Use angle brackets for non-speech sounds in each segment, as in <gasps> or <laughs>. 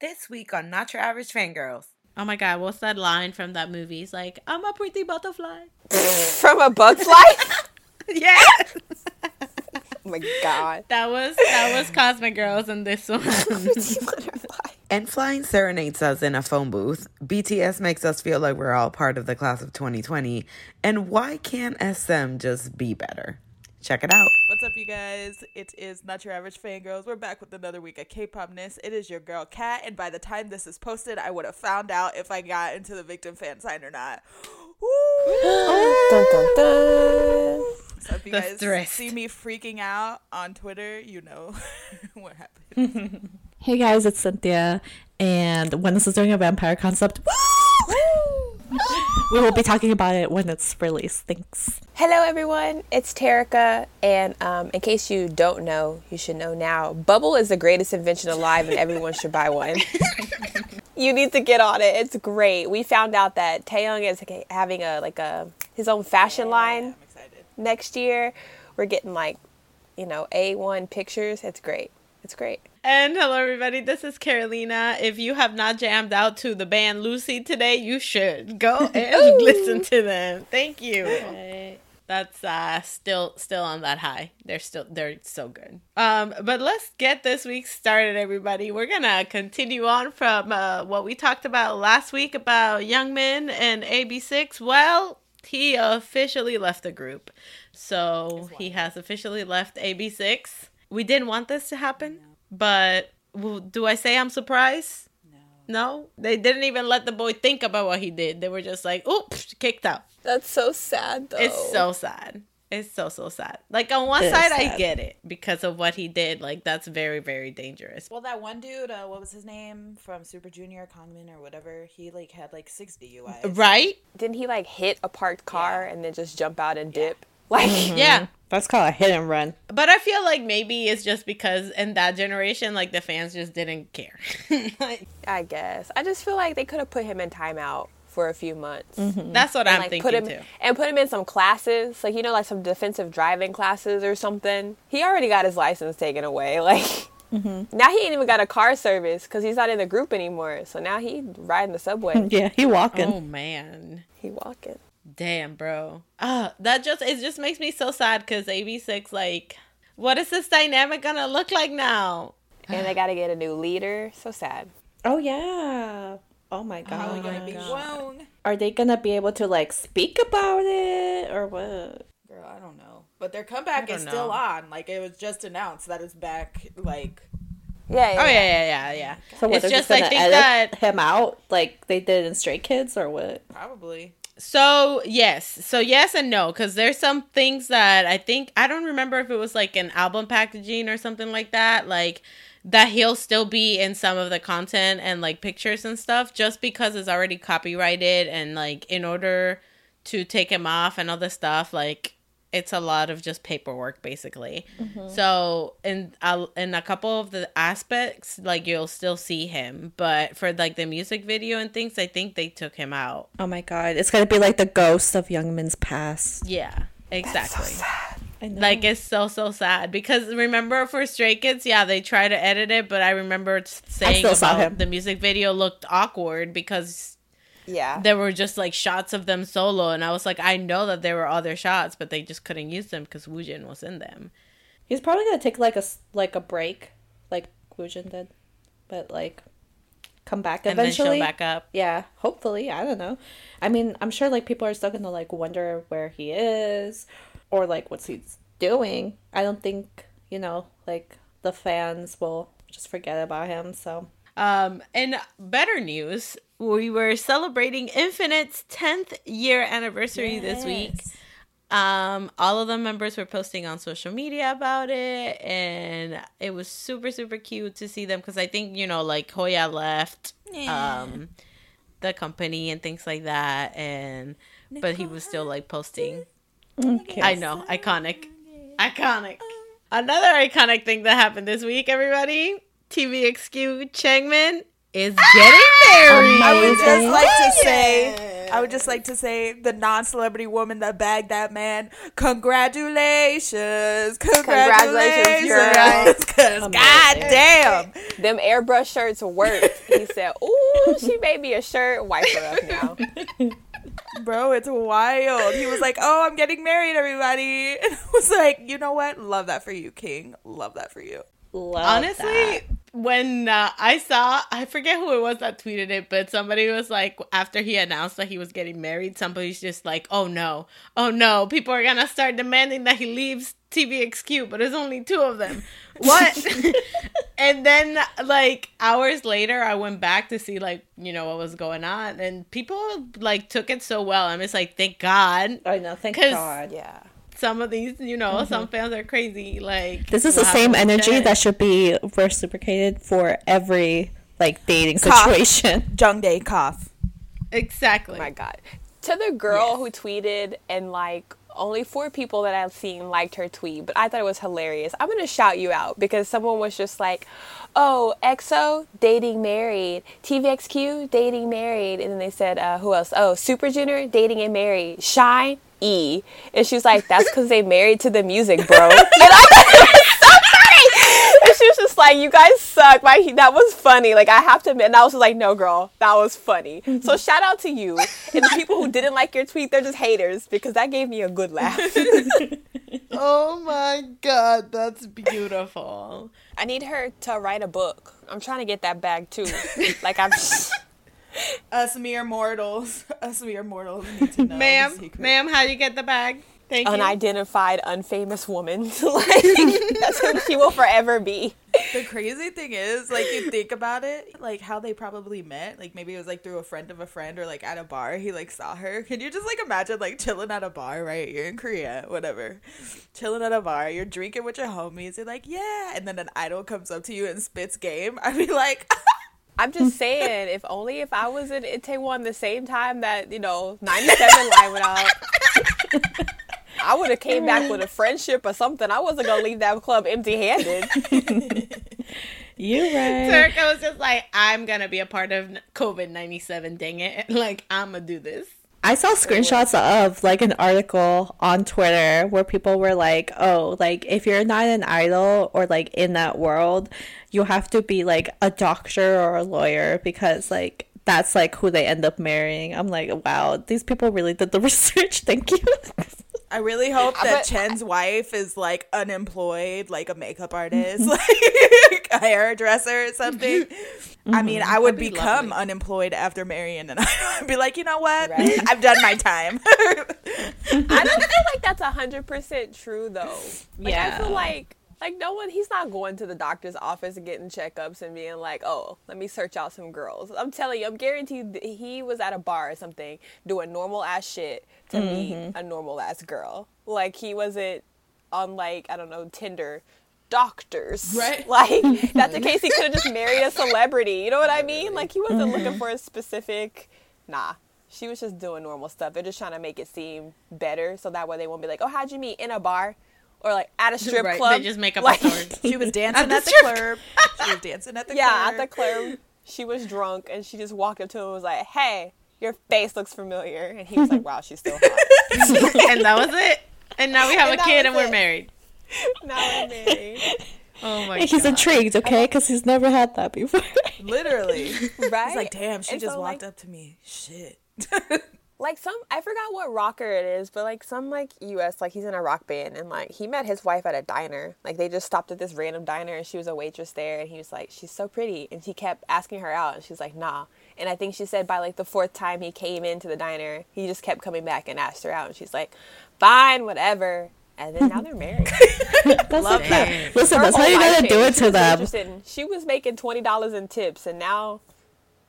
This week on Not Your Average Fangirls. Oh my god, what's that line from that movie? It's like, I'm a pretty butterfly. <laughs> From a bug's life? yeah. oh my god. That was that was Cosmic Girls in this one. <laughs> N.Flying serenades us in a phone booth. BTS makes us feel like we're all part of the class of 2020. And why can't SM just be better? Check it out. What's up, you guys? It is Not Your Average Fangirls. We're back with another week of K-popness. It is your girl Kat, and by the time this is posted, I would have found out if I got into the VICTON fan sign or not. <gasps> dun, dun, dun. So if you The guys stress. see me freaking out on Twitter, you know <laughs> what happened. <laughs> Hey guys, it's Cynthia, and when this is doing a vampire concept, we will be talking about it when it's released. Thanks. Hello, everyone. It's Terica, and um, in case you don't know, you should know now. Bubble is the greatest invention alive, and everyone should buy one. <laughs> you need to get on it. It's great. We found out that Taeyong is like, having a like a his own fashion line I'm excited. next year. We're getting like, you know, A1 pictures. It's great. It's great. and hello everybody, this is Carolina. If you have not jammed out to the band Lucy today, you should go <laughs> and listen to them. Thank you. That's uh still still on that high. They're still they're so good. Um but let's get this week started everybody. We're to continue on from uh what we talked about last week about Youngmin and AB6IX. Well, he officially left the group. So, he has officially left AB6IX. We didn't want this to happen, but well, do I say I'm surprised? No, they didn't even let the boy think about what he did. They were just like, "Oops, kicked out." That's so sad, though. It's so sad. It's so so sad. Like on one It is side, I get it because of what he did. Like that's very very dangerous. Well, that one dude, uh, what was his name from Super Junior, Kangin or whatever, he like had like six DUIs. Right? Didn't he like hit a parked car and then just jump out and dip? <laughs> Like, mm-hmm. Yeah. That's called a hit and run. But I feel like maybe it's just because in that generation, like the fans just didn't care. <laughs> like, I guess. I just feel like they could have put him in timeout for a few months. Mm-hmm. that's what And, I'm like thinking put him too. and put him in some classes, like you know, like some defensive driving classes or something. He already got his license taken away. <laughs> Like mm-hmm. now he ain't even got a car service because he's not in the group anymore. So now he riding the subway. Yeah, he walking. Oh man. he walking. Damn, bro. Ah, that just it just makes me so sad because AB6IX like, what is this dynamic gonna look like now? And they got to get a new leader. So sad. Oh yeah. Oh my god. Probably gonna be Are they gonna be able to like speak about it or what? Girl, I don't know. But their comeback is don't still on. Like it was just announced that it's back. Like Yeah. Oh yeah, yeah, yeah, yeah. So what, it's they're just gonna I think edit that him out like they did in Stray Kids or what? probably. So yes, so yes and no, because there's some things that I think I don't remember if it was like an album packaging or something like that, like that he'll still be in some of the content and like pictures and stuff, just because it's already copyrighted and like in order to take him off and all this stuff, like it's a lot of just paperwork basically. Mm-hmm. So in a, in a couple of the aspects, like you'll still see him, but for like the music video and things, I think they took him out. Oh my god, it's gonna be like the ghost of Youngmin's past. Yeah, exactly. I. Like it's so so sad because remember for Stray Kids, yeah, they try to edit it, but I remember saying saw about the music video looked awkward because Yeah. there were just like shots of them solo, and I was like, I know that there were other shots, but they just couldn't use them because Woojin was in them. he's probably gonna take like a like a break, like Woojin did, but like come back And then eventually. show back up. Yeah, hopefully. I don't know. I mean, I'm sure like people are still gonna like wonder where he is or like what's he's doing. I don't think you know like the fans will just forget about him. So Um, and better news, we were celebrating Infinite's 10th year anniversary this week. Um, all of the members were posting on social media about it, and it was super, super cute to see them because I think, you know, like Hoya left um the company and things like that, and but he was still like posting. okay. I know, iconic, iconic. Another iconic thing that happened this week, everybody. TVXQ Changmin is getting married. I would just like to say I would just like to say the non-celebrity woman that bagged that man. Congratulations, congratulations, you're right. <laughs> Because goddamn, Them airbrush shirts work. He <laughs> said, "Ooh, she made me a shirt. Wipe her up now." <laughs> bro, it's wild. He was like, "Oh, I'm getting married, everybody." And I was like, "You know what? Love that for you, King. Love that for you." Love Honestly, that. when uh, I saw, I forget who it was that tweeted it, but somebody was like, after he announced that he was getting married, somebody's just like, oh no, oh no, people are gonna start demanding that he leaves TVXQ, but there's only two of them. <laughs> What? <laughs> and then, like, hours later, I went back to see, like, you know, what was going on, and people, like, took it so well. I'm just like, thank God. I know. thank God. Yeah. Some of these, you know, some mm-hmm. fans are crazy. Like, This is the same energy Jen? that should be reciprocated for every like dating Cough. situation. <laughs> Jongdae cough. Exactly. Oh my God. To the girl Yes. who tweeted and like only four people that I've seen liked her tweet, but I thought it was hilarious. I'm gonna shout you out because someone was just like, "Oh, EXO dating married, TVXQ dating married," and then they said, uh, "Who else? Oh, Super Junior dating and married, Shine E," and she was like, "That's because they married to the music, bro." and I thought it was so funny. And she was just like, "You guys suck." My that was funny. Like I have to admit, and I was just like, "No, girl, that was funny." So shout out to you and the people who didn't like your tweet. They're just haters because that gave me a good laugh. <laughs> Oh my god, that's beautiful. I need her to write a book. I'm trying to get that bag too. <laughs> Like I'm. Us mere mortals. Us mere mortals need to know. the ma'am, secret. ma'am, how you get the bag? Thank you. unidentified, unfamous woman. <laughs> like that's who she will forever be. The crazy thing is, like, you think about it, like how they probably met. Like, maybe it was like through a friend of a friend or like at a bar. He like saw her. Can you just like imagine like chilling at a bar, right? You're in Korea, whatever. Chilling at a bar, you're drinking with your homies. You're like, yeah. And then an idol comes up to you and spits game. <laughs> I'd be like, <laughs> I'm just saying, if only if I was in Itaewon the same time that you know 97 line went out. <laughs> I would have came back with a friendship or something. I wasn't gonna leave that club empty-handed. <laughs> You right. Terica was just like, I'm gonna be a part of COVID 97, dang it. <laughs> Like, I'm gonna do this. I saw screenshots of like an article on Twitter where people were like, "Oh, like if you're not an idol or like in that world, you have to be like a doctor or a lawyer because like that's like who they end up marrying." I'm like, "Wow, these people really did the <laughs> research. Thank you." I really hope that bet- Chen's wife is like unemployed, like a makeup artist, <laughs> <laughs> like a hairdresser or something. I mm-hmm. mean, I would be become lovely. unemployed after marrying, and <laughs> I'd be like, you know what? Right. I've done my time. I don't feel like that's hundred percent true though. Like I Yeah. feel like like no one he's not going to the doctor's office and getting checkups and being like, oh, let me search out some girls. I'm telling you, I'm guaranteed that he was at a bar or something doing normal ass shit to meet mm-hmm. a normal ass girl. Like he wasn't on like I don't know Tinder. Doctors, Right. <laughs> Like that's the <laughs> case. He could have just married a celebrity. You know what I mean? Like he wasn't looking mm-hmm. for a specific. Nah, she was just doing normal stuff. They're just trying to make it seem better, so that way they won't be like, "Oh, how'd you meet in a bar?" Or like at a strip Right, club. They just make up like, a <laughs> she was dancing the at the club. <laughs> She was dancing at the Yeah, club. at the club, she was drunk and she just walked up to him and was like, "Hey, your face looks familiar," and he was like, "Wow, she's still hot." <laughs> and that was it. And now we have And a kid and we're it. married. now I'm married, Oh my God. He's god. intrigued, okay? Because he's never had that before. Literally. right? It's like, damn, she And just so, walked like, up to me. Shit. Like some I forgot what rocker it is, but like some like US like he's in a rock band and like he met his wife at a diner. Like they just stopped at this random diner and she was a waitress there and he was like, She's so pretty and he kept asking her out and she's like, Nah. And I think she said by like the fourth time he came into the diner, he just kept coming back and asked her out and she's like, Fine, whatever. And then now they're married. <laughs> That's Love okay. that. Listen, Her that's how you life gotta do it to them. in- She was making twenty dollars in tips and now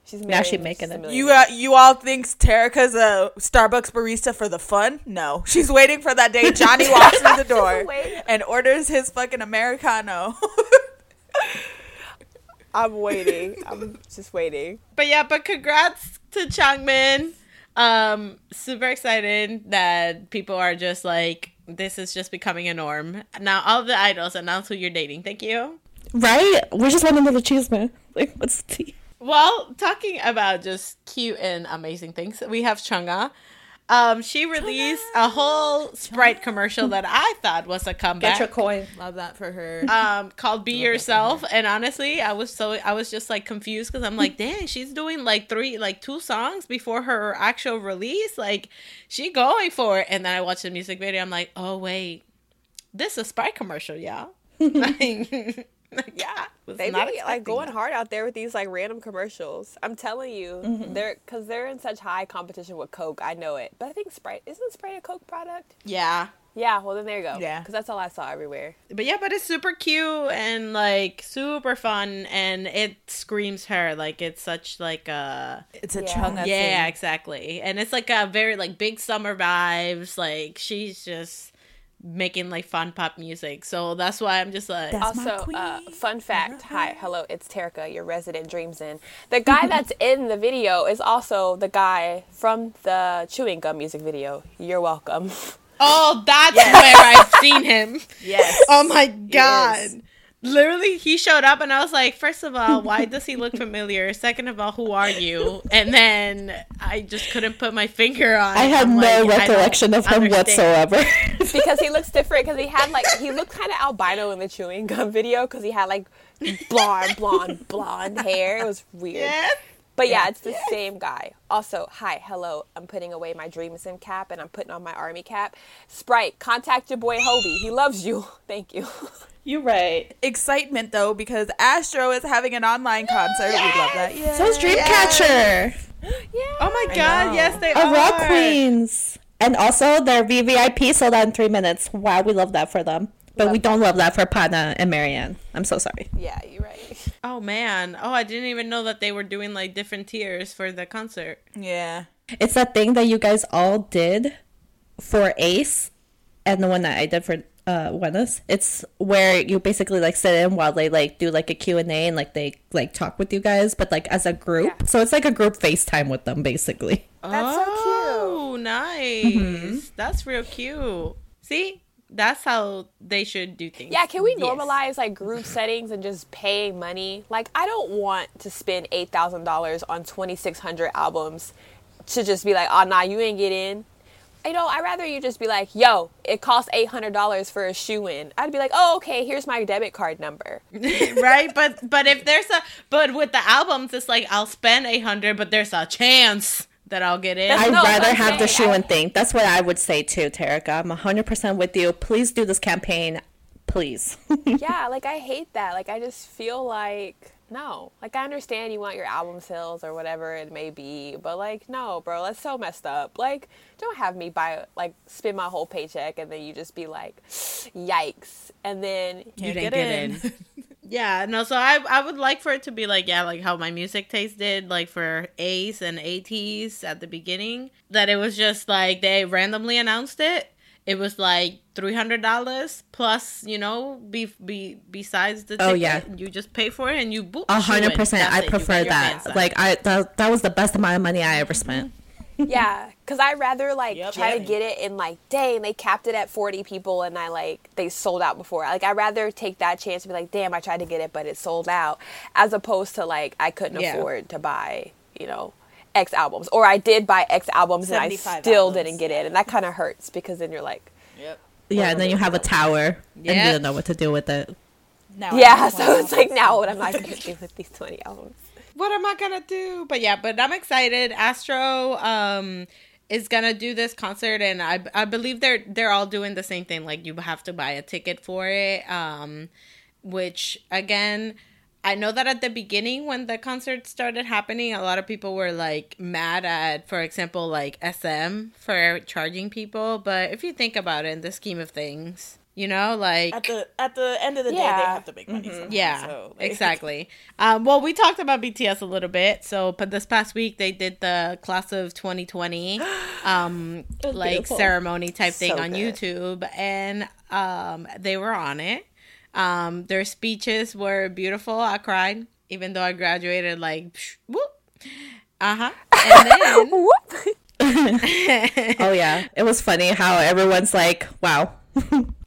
she's Now married she and making she's a it. You uh, you all think Terica's a Starbucks barista for the fun? No, <laughs> she's waiting for that day <laughs> Johnny walks through the door and orders his fucking americano. <laughs> I'm waiting. I'm just waiting. But yeah, but congrats to Changmin. Um, super excited that people are just like, this is just becoming a norm. Now all the idols announce who you're dating. Thank you. Right? We just want another cheese man. Like, what's the tea? Well, talking about just cute and amazing things, we have Chungha. Um, she released a whole Sprite commercial that I thought was a comeback. Get your coin. Love that for her. um called be yourself. and honestly i was so i was just like confused because i'm like <laughs> dang she's doing like three like two songs before her actual release? Like she going for it. And then i watched the music video. I'm like oh wait. This is a sprite commercial y'all. <laughs> <laughs> Like, <laughs> yeah <laughs> They not be like expecting going that. hard out there with these like random commercials. I'm telling you, mm-hmm. they're because they're in such high competition with Coke. I know it, but I think Sprite isn't Sprite a Coke product. yeah Yeah, well then there you go. Yeah. because that's all I saw everywhere. but yeah but it's super cute and like super fun and it screams her like it's such like a it's a Yeah. Chungha yeah thing. exactly and it's like a very like big summer vibes like she's just making like fun pop music so that's why i'm just like That's also, uh, fun fact. Hi, hello, it's Terica, your resident Dreams In. The guy <laughs> that's in the video is also the guy from the chewing gum music video. You're welcome. oh that's where i've seen him <laughs> Yes. oh my god is. Literally he showed up and i was like first of all why does he look familiar second of all who are you and then i just couldn't put my finger on I it. had no like, recollection of him understand. whatsoever. <laughs> because he looks different because he had like he looked kind of albino in the chewing gum video because he had like blonde blonde blonde hair it was weird Yes. But yeah it's the same guy also hi hello i'm putting away my dreams in cap and i'm putting on my army cap sprite contact your boy Hobi he loves you <laughs> thank you <laughs> You're right. Excitement though because Astro is having an online concert. We love that. Yeah. So is Dreamcatcher. yeah oh my god yes they Aurora are Queens. And also their VVIP sold out in three minutes. Wow, we love that for them. But we don't love that for Pana and Marianne. I'm so sorry. yeah you're right <laughs> Oh man. Oh, I didn't even know that they were doing like different tiers for the concert. Yeah. It's that thing that you guys all did for Ace and the one that I did for uh Wenus. It's where you basically like sit in while they like do like a Q&A and like they like talk with you guys but like as a group. Yeah. So it's like a group FaceTime with them basically. That's so cute. Oh, nice. That's real cute. See? That's how they should do things. Yeah, can we Yes. normalize like group <laughs> settings and just paying money? Like, I don't want to spend eight thousand dollars on twenty six hundred albums to just be like, oh nah, you ain't get in. You know, I'd rather you just be like, yo, it costs eight hundred dollars for a shoe in. I'd be like, oh okay, here's my debit card number. <laughs> right? But but if there's a but with the albums it's like I'll spend 800 but there's a chance that I'll get in. I'd No, rather I'm have the shoe I- and thing. That's what I would say too, Terica. I'm 100% with you. Please do this campaign. Please. <laughs> yeah, like I hate that. Like I just feel like no. Like I understand you want your album sales or whatever it may be, but like no, bro, that's so messed up. Like don't have me buy like spend my whole paycheck and then you just be like, <sighs> yikes, and then you Can't didn't get get in. <laughs> yeah, no, so I I would like for it to be like yeah, like how my music taste did like for A's and ATs at the beginning that it was just like they randomly announced it. It was like three hundred dollars plus, you know, be be besides the Oh, yeah. you just pay for it and you book. A hundred percent, I prefer that. Like I that, that was the best amount of money I ever spent. Yeah, because I rather like Yep. try to get it in like, day, and they capped it at forty people and I like they sold out before. Like I rather take that chance to be like, damn, I tried to get it but it sold out, as opposed to like I couldn't Yeah. afford to buy, you know. X albums, or I did buy X albums and I still albums. didn't get it, and that kind of hurts because then you're like, Yep. Yeah, and then you have a tower and you don't know what to do with it. Now yeah. <laughs> So it's like now what am I gonna do with these twenty albums? What am I gonna do? But yeah, but I'm excited. Astro um is gonna do this concert, and I I believe they're they're all doing the same thing. Like you have to buy a ticket for it. Um, which again. I know that at the beginning when the concert started happening, a lot of people were like mad at, for example, like SM for charging people. But if you think about it in the scheme of things, you know, like At the at the end of the day, they have to make money. somehow, yeah, so, like- <laughs> exactly. Um, well, we talked about BTS a little bit. So, but this past week they did the class of 2020, <gasps> um, like beautiful. ceremony type thing So on good. YouTube, and um, they were on it. Um, their speeches were beautiful. I cried, even though I graduated like psh, whoop. Uh huh. And <laughs> then Whoop. <laughs> Oh yeah, it was funny how everyone's like, "Wow,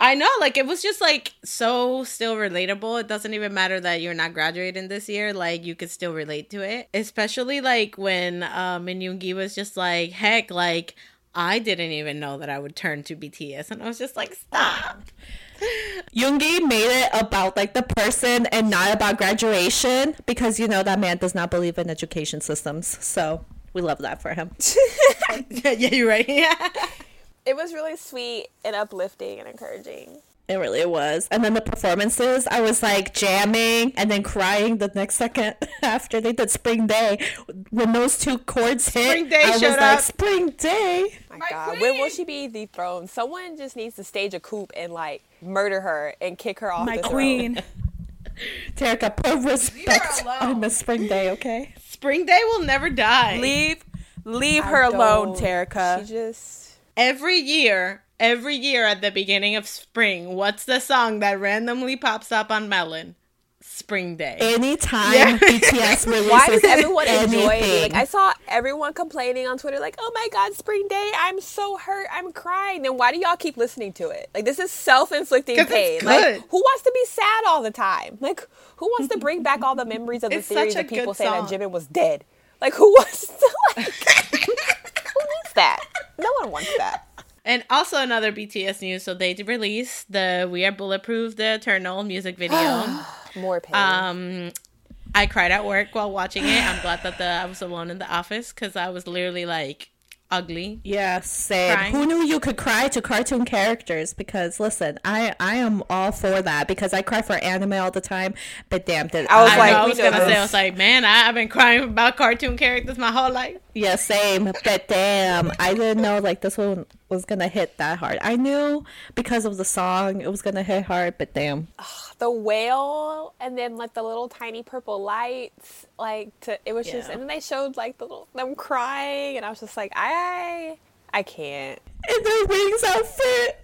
I know, like it was just like so still relatable. It doesn't even matter that you're not graduating this year, like you could still relate to it. Especially like when um Min Yoongi was just like, heck, like I didn't even know that I would turn to BTS and I was just like, stop. Yoongi made it about like the person and not about graduation because you know that man does not believe in education systems. So we love that for him. <laughs> yeah, you're right. Yeah. <laughs> It was really sweet and uplifting and encouraging. It really was. And then the performances, I was like jamming and then crying the next second <laughs> after they did Spring Day. When those two chords hit, Spring Day I was showed like. Spring Day. My, My God, when will she be dethroned? Someone just needs to stage a coup and like murder her and kick her off My the queen. <laughs> Terica, put respect on Miss Spring Day, okay? Spring Day will never die. Leave leave throne. her alone, don't- Terica. She just every year, every year at the beginning of spring, what's the song that randomly pops up on Melon? Spring Day. Anytime Yeah. <laughs> BTS releases why does everyone enjoy it? Like I saw everyone complaining on Twitter, like, "Oh my God, Spring Day! I'm so hurt. I'm crying." Then why do y'all keep listening to it? Like this is self-inflicting pain. Like who wants to be sad all the time? Like who wants to bring back all the memories of the It's such of people saying that. Jimin was dead? Like who wants to like? <laughs> who needs that? No one wants that. <laughs> And also another BTS news. So they released the "We Are Bulletproof" the Eternal music video. <gasps> More pain. um, I cried at work while watching it. I'm glad that the I was alone in the office because I was literally like ugly. Yeah, same. Crying. Who knew you could cry to cartoon characters? Because listen, I I am all for that because I cry for anime all the time. But damn, did I was I, like, know, I was gonna say. I was like, man, I, I've been crying about cartoon characters my whole life. yeah, same. But damn, I didn't know like this one was gonna hit that hard. I knew because of the song it was gonna hit hard, but damn. the whale and then like the little tiny purple lights like to it was just and then they showed like the little them crying and i was just like i i can't And the wings outfit.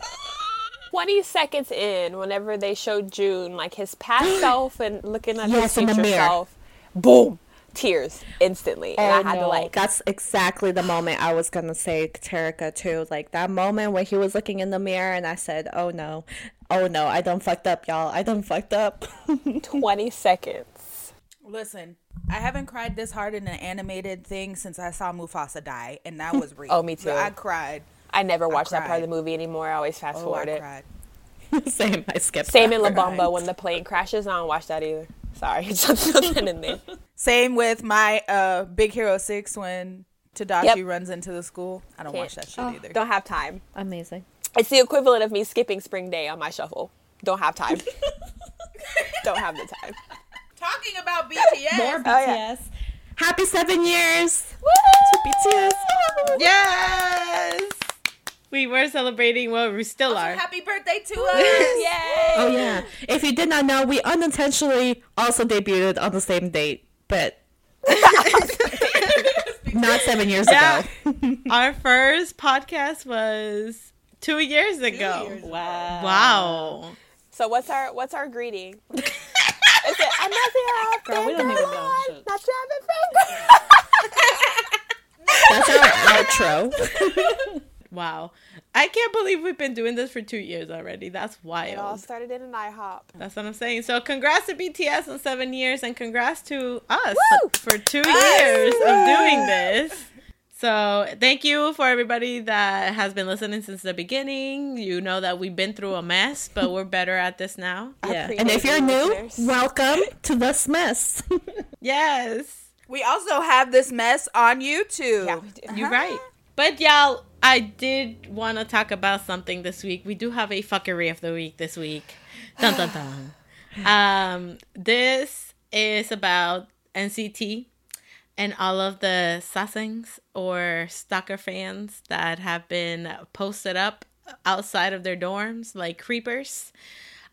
20 seconds in whenever they showed june like his past <gasps> self and looking at Yes, his future self boom tears instantly and Oh, i had no. to like That's exactly the moment I was gonna say Terica too. Like that moment when he was looking in the mirror and I said, "Oh no, oh no, I done fucked up, y'all. I done fucked up." <laughs> 20 seconds Listen, I haven't cried this hard in an animated thing since I saw Mufasa die, and that was <laughs> oh, real. Oh, me too. I cried. i never watched that part of the movie anymore i always fast Oh, I forward it cried. <laughs> Same. I skipped. same in la bamba when the plane crashes i don't watch that either sorry <laughs> just nothing in there Same with my uh, Big Hero Six when Tadashi Yep. runs into the school. I don't watch that shit Oh, either. don't have time Amazing. It's the equivalent of me skipping spring day on my shuffle. Don't have time. <laughs> Don't have the time. Talking about BTS. More Oh, yeah. BTS. Happy seven years Woo! to BTS. Yes, we were celebrating. Well, we still are. Happy birthday to us. Yay! Oh yeah. If you did not know, we unintentionally also debuted on the same date, but <laughs> not seven years Yeah. ago. <laughs> Our first podcast was two years ago. years ago. Wow. Wow. So what's our what's our greeting? <laughs> Is it I'm not the Girl, we don't even know shit. Not your That's our outro. Wow. I can't believe we've been doing this for two years already. That's wild. It all started in an IHOP. That's what I'm saying. So congrats to BTS on seven years and congrats to us Woo! for two years of doing this. So thank you for everybody that has been listening since the beginning. You know that we've been through a mess, but we're better at this now. Yeah. And if you're new, welcome to this mess. <laughs> Yes. We also have this mess on YouTube. Yeah, we do. You're uh-huh. right. But y'all, I did want to talk about something this week. We do have a fuckery of the week this week. Dun dun dun. <sighs> um, this is about NCT and all of the sasaengs or stalker fans that have been posted up outside of their dorms like creepers.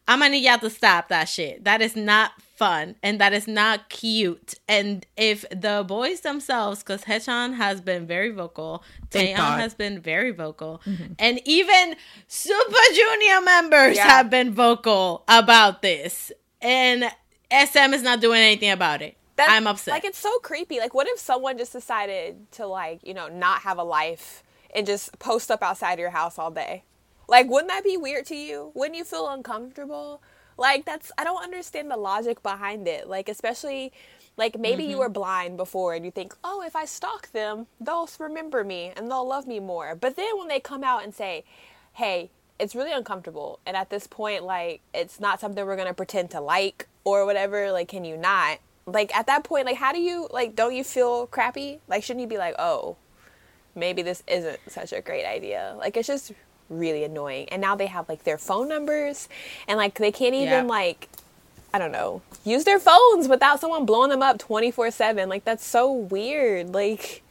I'm gonna need y'all to stop that shit. That is not fun and that is not cute. And if the boys themselves, because Haechan has been very vocal, Thank Taeyeon has been very vocal, mm-hmm. and even Super Junior members Yeah. have been vocal about this, and SM is not doing anything about it. That's- I'm upset. Like it's so creepy. Like what if someone just decided to like, you know, not have a life and just post up outside your house all day? Like, wouldn't that be weird to you? Wouldn't you feel uncomfortable? Like, that's, I don't understand the logic behind it. Like, especially, like, maybe you were mm-hmm. blind before and you think, oh, if I stalk them, they'll remember me and they'll love me more. But then when they come out and say, hey, it's really uncomfortable. And at this point, like, it's not something we're going to pretend to like or whatever. Like, can you not? Like, at that point, like, how do you, like, don't you feel crappy? Like, shouldn't you be like, oh, maybe this isn't such a great idea. Like it's just really annoying. And now they have like their phone numbers and like they can't even Yeah. like I don't know, use their phones without someone blowing them up 24/7. Like that's so weird. Like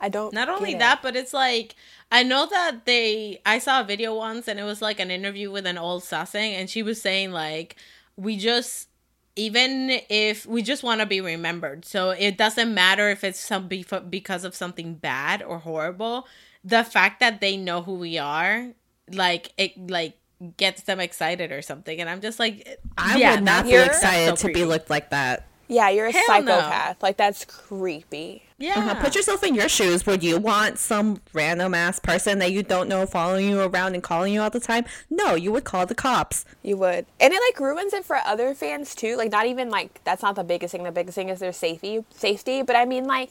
I don't Not only get it. that, but it's like I know that they I saw a video once and it was like an interview with an old Sasaeng and she was saying like we just even if we just want to be remembered. So it doesn't matter if it's some because of something bad or horrible. The fact that they know who we are, like it like gets them excited or something. And I'm just like I yeah, would not be excited so to be looked like that. Yeah, you're a Hell no. psychopath. Like that's creepy. Yeah. Uh-huh. Put yourself in your shoes. Would you want some random ass person that you don't know following you around and calling you all the time? No, you would call the cops. You would. And it like ruins it for other fans too. Like not even like that's not the biggest thing. The biggest thing is their safety safety. But I mean like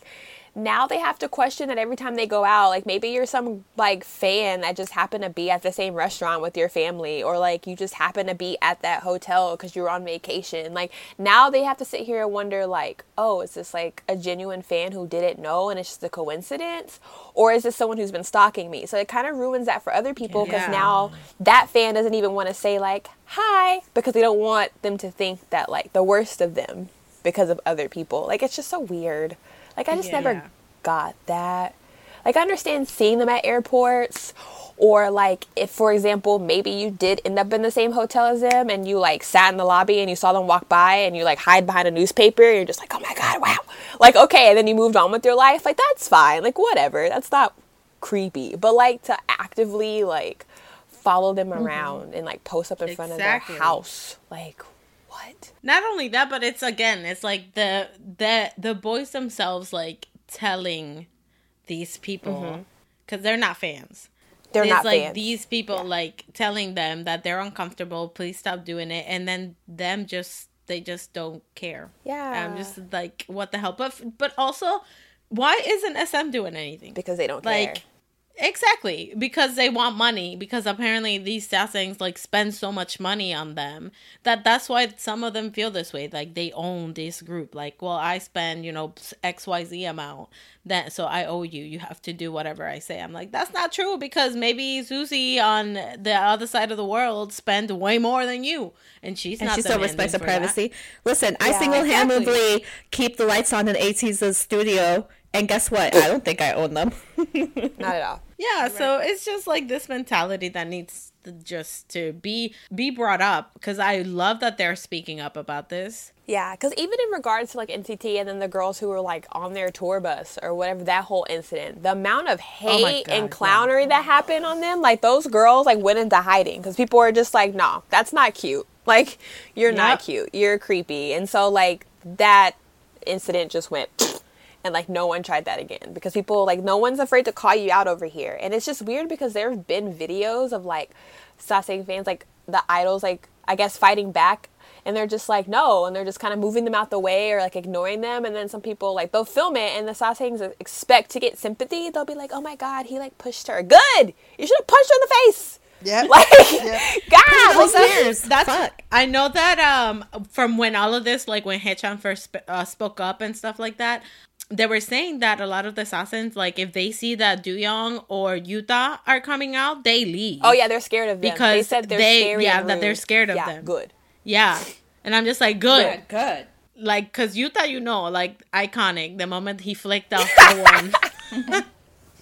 now they have to question that every time they go out. Like maybe you're some like fan that just happened to be at the same restaurant with your family or like you just happen to be at that hotel because you were on vacation. Like now they have to sit here and wonder like, oh, is this like a genuine fan who didn't know and it's just a coincidence? Or is this someone who's been stalking me? So it kind of ruins that for other people because Yeah. now that fan doesn't even want to say like hi because they don't want them to think that like the worst of them because of other people. Like it's just so weird. Like I just Yeah. never got that. Like I understand seeing them at airports or like if for example maybe you did end up in the same hotel as them and you like sat in the lobby and you saw them walk by and you like hide behind a newspaper and you're just like oh my god wow. Like okay and then you moved on with your life. Like that's fine. Like whatever. That's not creepy. But like to actively like follow them mm-hmm. around and like post up in front of their house like what not only that but it's again it's like the the the boys themselves like telling these people mm-hmm. because they're not fans. They're it's not like fans. these people like telling them that they're uncomfortable please stop doing it and then them just they just don't care. Yeah. I'm just like what the hell? But but also why isn't sm doing anything? Because they don't like care exactly because they want money because apparently these sasaengs like spend so much money on them that that's why some of them feel this way like they own this group like well i spend you know xyz amount that so i owe you you have to do whatever i say i'm like that's not true because maybe susie on the other side of the world spend way more than you and she's And not she still respects the for that. privacy. Listen, I single handedly keep the lights on in AT's studio, and guess what? I don't think I own them. <laughs> not at all Yeah, so it's just like this mentality that needs to just to be be brought up because I love that they're speaking up about this. Yeah, because even in regards to like NCT and then the girls who were like on their tour bus or whatever, that whole incident, the amount of Oh hate God, and yeah. clownery that happened on them, like those girls like went into hiding because people were just like, no, that's not cute. Like, you're not cute. You're creepy. And so, like, that incident just went. <laughs> And like no one tried that again because people like no one's afraid to call you out over here. And it's just weird because there have been videos of like Sasaeng fans, like the idols, like I guess fighting back and they're just like no and they're just kind of moving them out the way or like ignoring them and then some people like they'll film it and the Sasaengs expect to get sympathy they'll be like oh my god he like pushed her good you should have punched her in the face Yeah. <laughs> like Yeah. god like, that's- years. That's Fuck. I know that um from when all of this like when Haechan first sp- uh, spoke up and stuff like that. They were saying that a lot of the assassins, like if they see that Doyoung or Yuta are coming out, they leave. oh yeah they're scared of them they Because said they're they- scary yeah, that they're scared of yeah, them. good yeah. And I'm just like, good. Good, good. like because Yuta, you know, like iconic. The moment he flicked off the one, <laughs>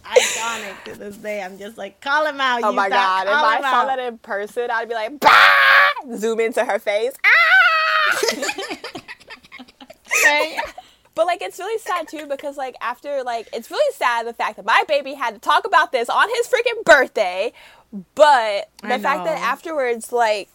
iconic to this day. I'm just like, call him out. oh my god if I saw out. that in person I'd be like bah! zoom into her face ah! <laughs> But like it's really sad too because like after like it's really sad the fact that my baby had to talk about this on his freaking birthday, but the fact that afterwards like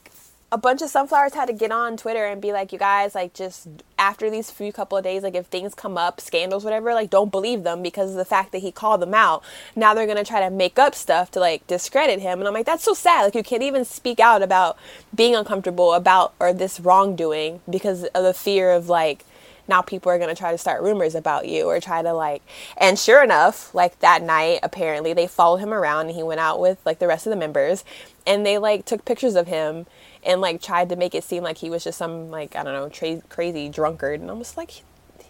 a bunch of sunflowers had to get on Twitter and be like, you guys, like, just after these few couple of days, like, if things come up, scandals, whatever, like, don't believe them because of the fact that he called them out. Now they're gonna try to make up stuff to like discredit him, and I'm like, that's so sad. Like, you can't even speak out about being uncomfortable about or this wrongdoing because of the fear of like now people are going to try to start rumors about you or try to like and sure enough like that night apparently they followed him around and he went out with like the rest of the members and they like took pictures of him and like tried to make it seem like he was just some like i don't know tra- crazy drunkard and i was like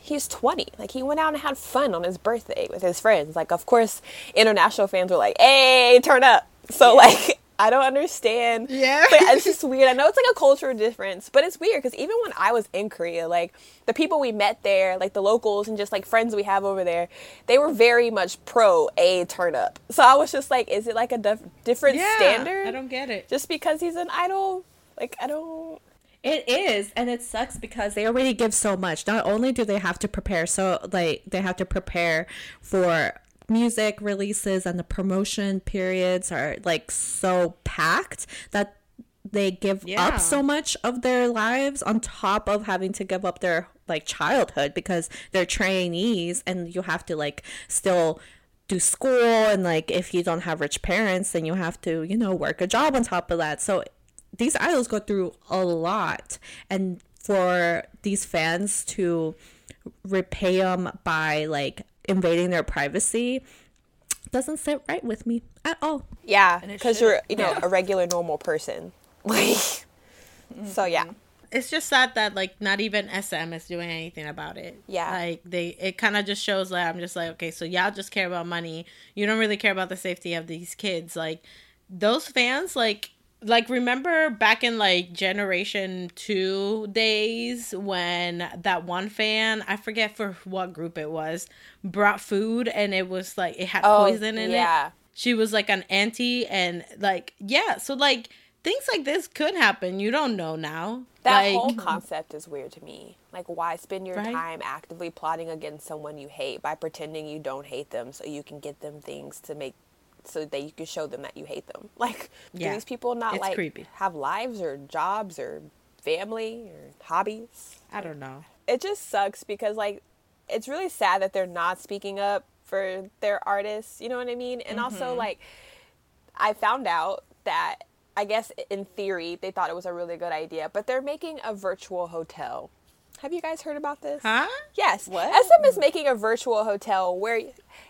he's 20 like he went out and had fun on his birthday with his friends. Like of course international fans were like hey turn up. So like I don't understand. Yeah. But it's <laughs> just weird. I know it's like a cultural difference, but it's weird because even when I was in Korea, like the people we met there, like the locals and just like friends we have over there, they were very much pro a turn up. So I was just like, is it like a dif- different Yeah, standard? I don't get it. Just because he's an idol? Like, I don't. It is, and it sucks because they already give so much. Not only do they have to prepare, so like they have to prepare for music releases and the promotion periods are like so packed that they give Yeah. up so much of their lives on top of having to give up their like childhood because they're trainees and you have to like still do school and like if you don't have rich parents then you have to you know work a job on top of that so these idols go through a lot and for these fans to repay them by like invading their privacy doesn't sit right with me at all Yeah, because you're, you know, a regular normal person. <laughs> Like, so mm-hmm. yeah. it's just sad that like not even SM is doing anything about it. Yeah. Like they it kind of just shows that I'm just like, okay, so y'all just care about money. You don't really care about the safety of these kids. Like those fans like like remember back in like generation 2 days when that one fan, I forget for what group it was, brought food and it was like it had Oh, poison in it yeah. she was like an auntie and like yeah so like things like this could happen you don't know now That like whole concept is weird to me. Like, why spend your Right? time actively plotting against someone you hate by pretending you don't hate them so you can get them things to make so that you can show them that you hate them? <laughs> Like, do these people not It's like creepy. have lives or jobs or family or hobbies? i don't know It just sucks because like it's really sad that they're not speaking up for their artists. You know what I mean? And also mm-hmm. like I found out that I guess in theory they thought it was a really good idea, but they're making a virtual hotel. Have you guys heard about this? huh Yes. What? SM is making a virtual hotel where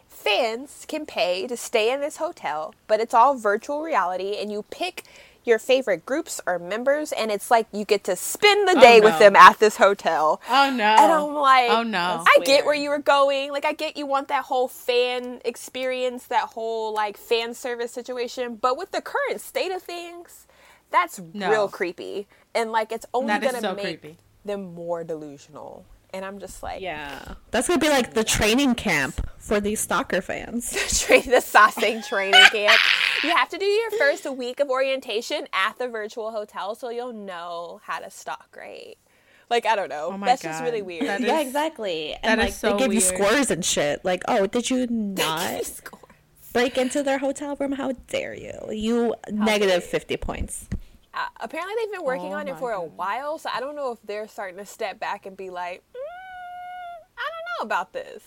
fans can pay to stay in this hotel, but it's all virtual reality and you pick your favorite groups or members and it's like you get to spend the oh, day with no. them at this hotel. oh no And I'm like, oh no I get where you were going. Like, I get you want that whole fan experience, that whole like fan service situation. But with the current state of things, that's No. real creepy. And like, it's only That is gonna so make creepy. Them more delusional. And I'm just like, Yeah. that's gonna be like the training camp for these stalker fans train <laughs> the sausage <laughs> training camp. You have to do your first week of orientation at the virtual hotel so you'll know how to stalk right. Like I don't know. Oh my That's just really weird. That yeah is- exactly that and is like so they give you scores and shit like oh did you <laughs> not break into their hotel room how dare you you negative 50 points Uh, apparently they've been working Oh on it my for a while, so I don't know if they're starting to step back and be like, mm, I don't know about this.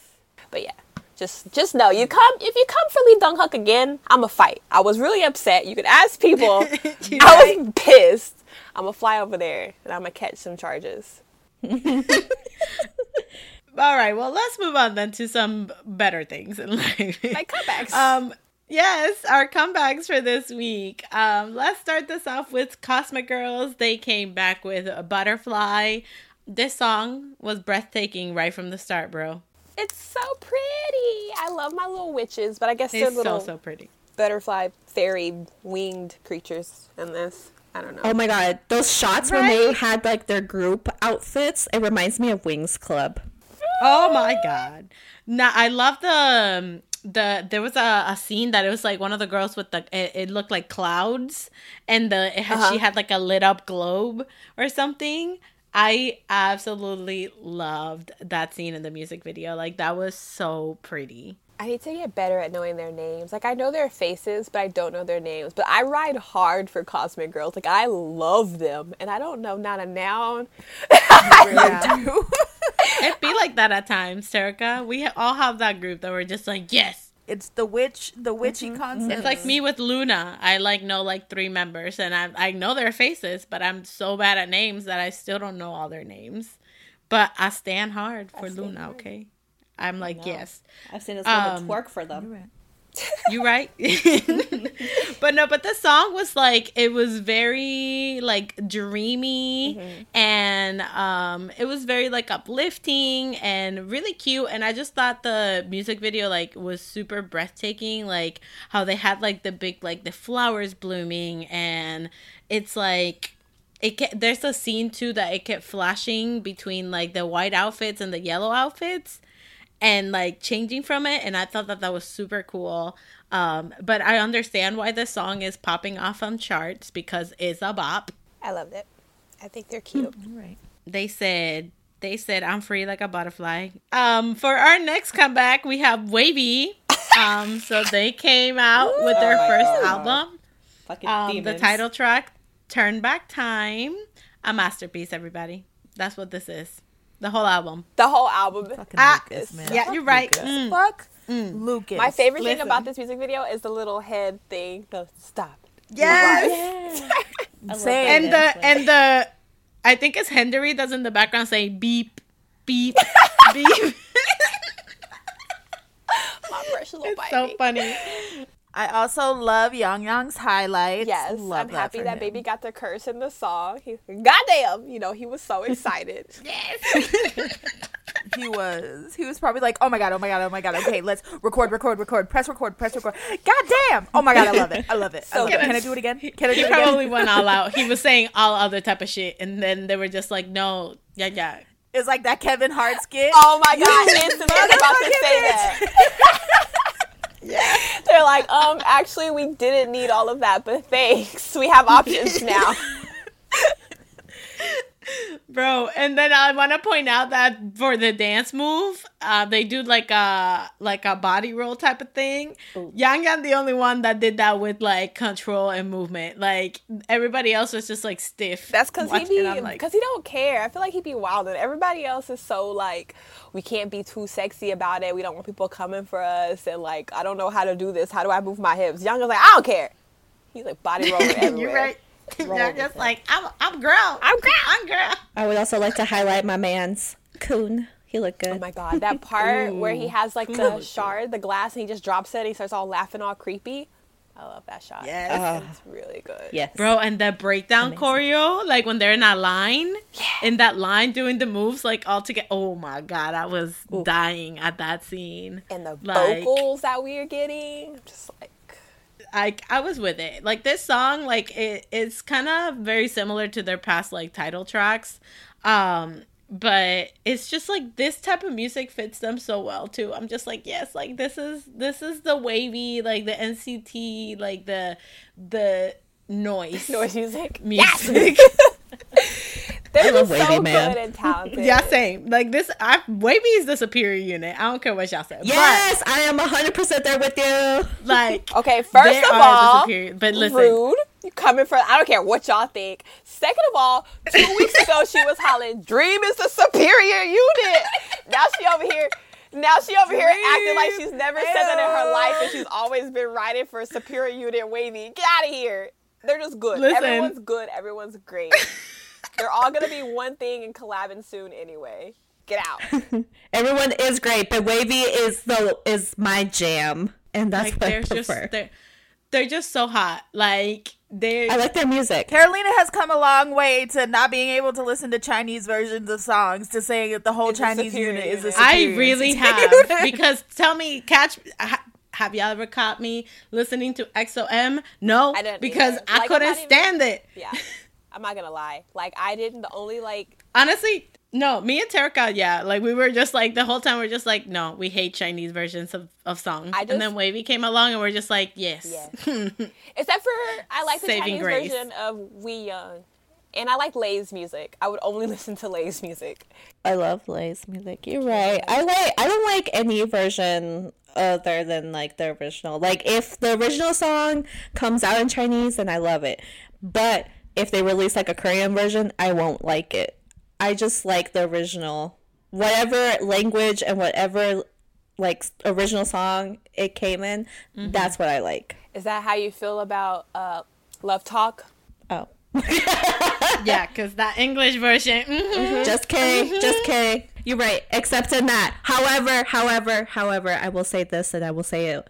But yeah, just just know you come if you come for Lee Donghyuck again, I'm a fight. I was really upset. You could ask people. <laughs> <laughs> I was pissed. I'm gonna fly over there and I'm gonna catch some charges. <laughs> all right well let's move on then to some better things in life Like comebacks. um yes our comebacks for this week um let's start this off with cosmic girls they came back with a butterfly this song was breathtaking right from the start bro it's so pretty. I love my little witches, but I guess they're it's little so so pretty butterfly, fairy, winged creatures in this. I don't know. oh my god those shots when they had like their group outfits it reminds me of wings club Oh my god! Now I love the um, the there was a, a scene that it was like one of the girls with the it, it looked like clouds and the it had, she uh-huh. had like a lit up globe or something. I absolutely loved that scene in the music video. Like that was so pretty. I need to get better at knowing their names. Like I know their faces, but I don't know their names. But I ride hard for Cosmic Girls. Like I love them, and I don't know not a noun. <laughs> It'd be like that at times, Terica. We all have that group that we're just like, yes. It's the witch, the witchy concept. It's like me with LOONA. I like know like three members, and I I know their faces, but I'm so bad at names that I still don't know all their names. But I stand hard for LOONA. Okay, I'm like yes. I've seen this woman Um, twerk for them. You right? <laughs> but no, but the song was like it was very like dreamy and um it was very like uplifting and really cute. And I just thought the music video like was super breathtaking like how they had like the big like the flowers blooming and it's like it ke- there's a scene too that it kept flashing between like the white outfits and the yellow outfits and like changing from it and i thought that that was super cool. Um but i understand why the song is popping off on charts because it's a bop. I loved it. I think they're cute. Right. They said they said i'm free like a butterfly. Um for our next comeback we have WayV. <laughs> Um so they came out with their my first God. album. Fucking um the title track turn back time. A masterpiece everybody. That's what this is the whole album The whole album. Fucking Ah, Lucas, man. yeah you're right Lucas. Mm. Fuck Lucas. My favorite thing about this music video is the little head thing. The stop. Yes. <laughs> I love Same. that and the dance, and the I think it's Hendery that's in the background saying beep beep <laughs> beep. My precious little it's so funny. <laughs> I also love Yang Yang's highlights. Yes, love I'm happy for that him. baby got the curse in the song. He, goddamn, you know, he was so <laughs> excited. Yes. <laughs> he was. He was probably like, "Oh my god, oh my god, oh my god." Okay, let's record, record, record, press record, press record. God damn! Oh my god, I love it. I love it. I So love it. Can I do it again? Can I do He it again? probably went all out. He was <laughs> saying all other type of shit, and then they were just like, "No, yeah, yeah." It's like that Kevin Hart skit. Oh my god, instantly I was about to say that. <laughs> They're like, um, actually, we didn't need all of that, but thanks. We have options now. <laughs> Bro, and then I want to point out that for the dance move, uh, they do like a like a body roll type of thing. Yang Yang the only one that did that with like control and movement. Like everybody else was just like stiff. That's because he be. I'm like, because he don't care. I feel like he be wild, and everybody else is so like, we can't be too sexy about it. We don't want people coming for us, and like, I don't know how to do this. How do I move my hips? Young is like, I don't care. He's like body <laughs> rolling everywhere. You're right. Yang just like I'm. I'm girl. I'm girl. I'm girl. I would also like to highlight my man's Kun. He looked good. Oh my god, that part where he has like the shard, the glass, and he just drops it and he starts all laughing all creepy. I love that shot. Yes. It's uh-huh. really good. yes. Bro, and the breakdown choreo, like when they're in that line, in that line doing the moves, like all together. Oh my god, I was dying at that scene. And the Like- vocals that we are getting, just like I I was with it. Like this song, like it it's kind of very similar to their past like title tracks. Um but it's just like this type of music fits them so well too. I'm just like, yes, like this is this is the WayV, like the NCT, like the the noise noise music. music. <laughs> Just so WayV, man. good and <laughs> talented. yeah, same. Like this I WayV is the superior unit. I don't care what y'all say. Yes, I am 100% there with you. Like <laughs> Okay, first of all, superior- but listen. rude. You coming for? I don't care what y'all think. Second of all, two <laughs> weeks ago she was hollering, "Dream is the superior unit." Now she over here. Now she over here acting like she's never said that in her life, and she's always been writing for superior unit WayV. Get out of here. They're just good. Listen. Everyone's good. Everyone's great. They're all gonna be one thing and collabing soon anyway. Get out. <laughs> Everyone is great, but WayV is the is my jam, and that's like what I they're just prefer. they're they're just so hot. Like they're I like their music. Carolina has come a long way to not being able to listen to Chinese versions of songs to saying that the whole It's Chinese superior unit is a unit. I really entity. <laughs> have because tell me, catch. Have y'all ever caught me listening to EXO-M? No, I didn't because either. I Like, couldn't not even- stand it. Yeah. <laughs> I'm not gonna lie. Like I didn't. The only like Honestly, no. Me and Terica, yeah, like we were just like the whole time we're just like, no, we hate Chinese versions of of songs. I and then WayV came along, and we're just like, yes, <laughs> Except for I like the Saving Chinese grace. version of We Young. And I like Lay's music. I would only <laughs> listen to Lay's music. I love Lay's music. You're right. I like. I don't like any version other than like the original. Like if the original song comes out in Chinese, then I love it. But if they release like a Korean version, I won't like it. I just like the original. Whatever language and whatever like original song it came in, that's what I like. Is that how you feel about uh, Love Talk? Oh. <laughs> yeah, because that English version. mhm. Just kidding. Just kidding. You're right. Except in that. However, however, however, I will say this and I will say it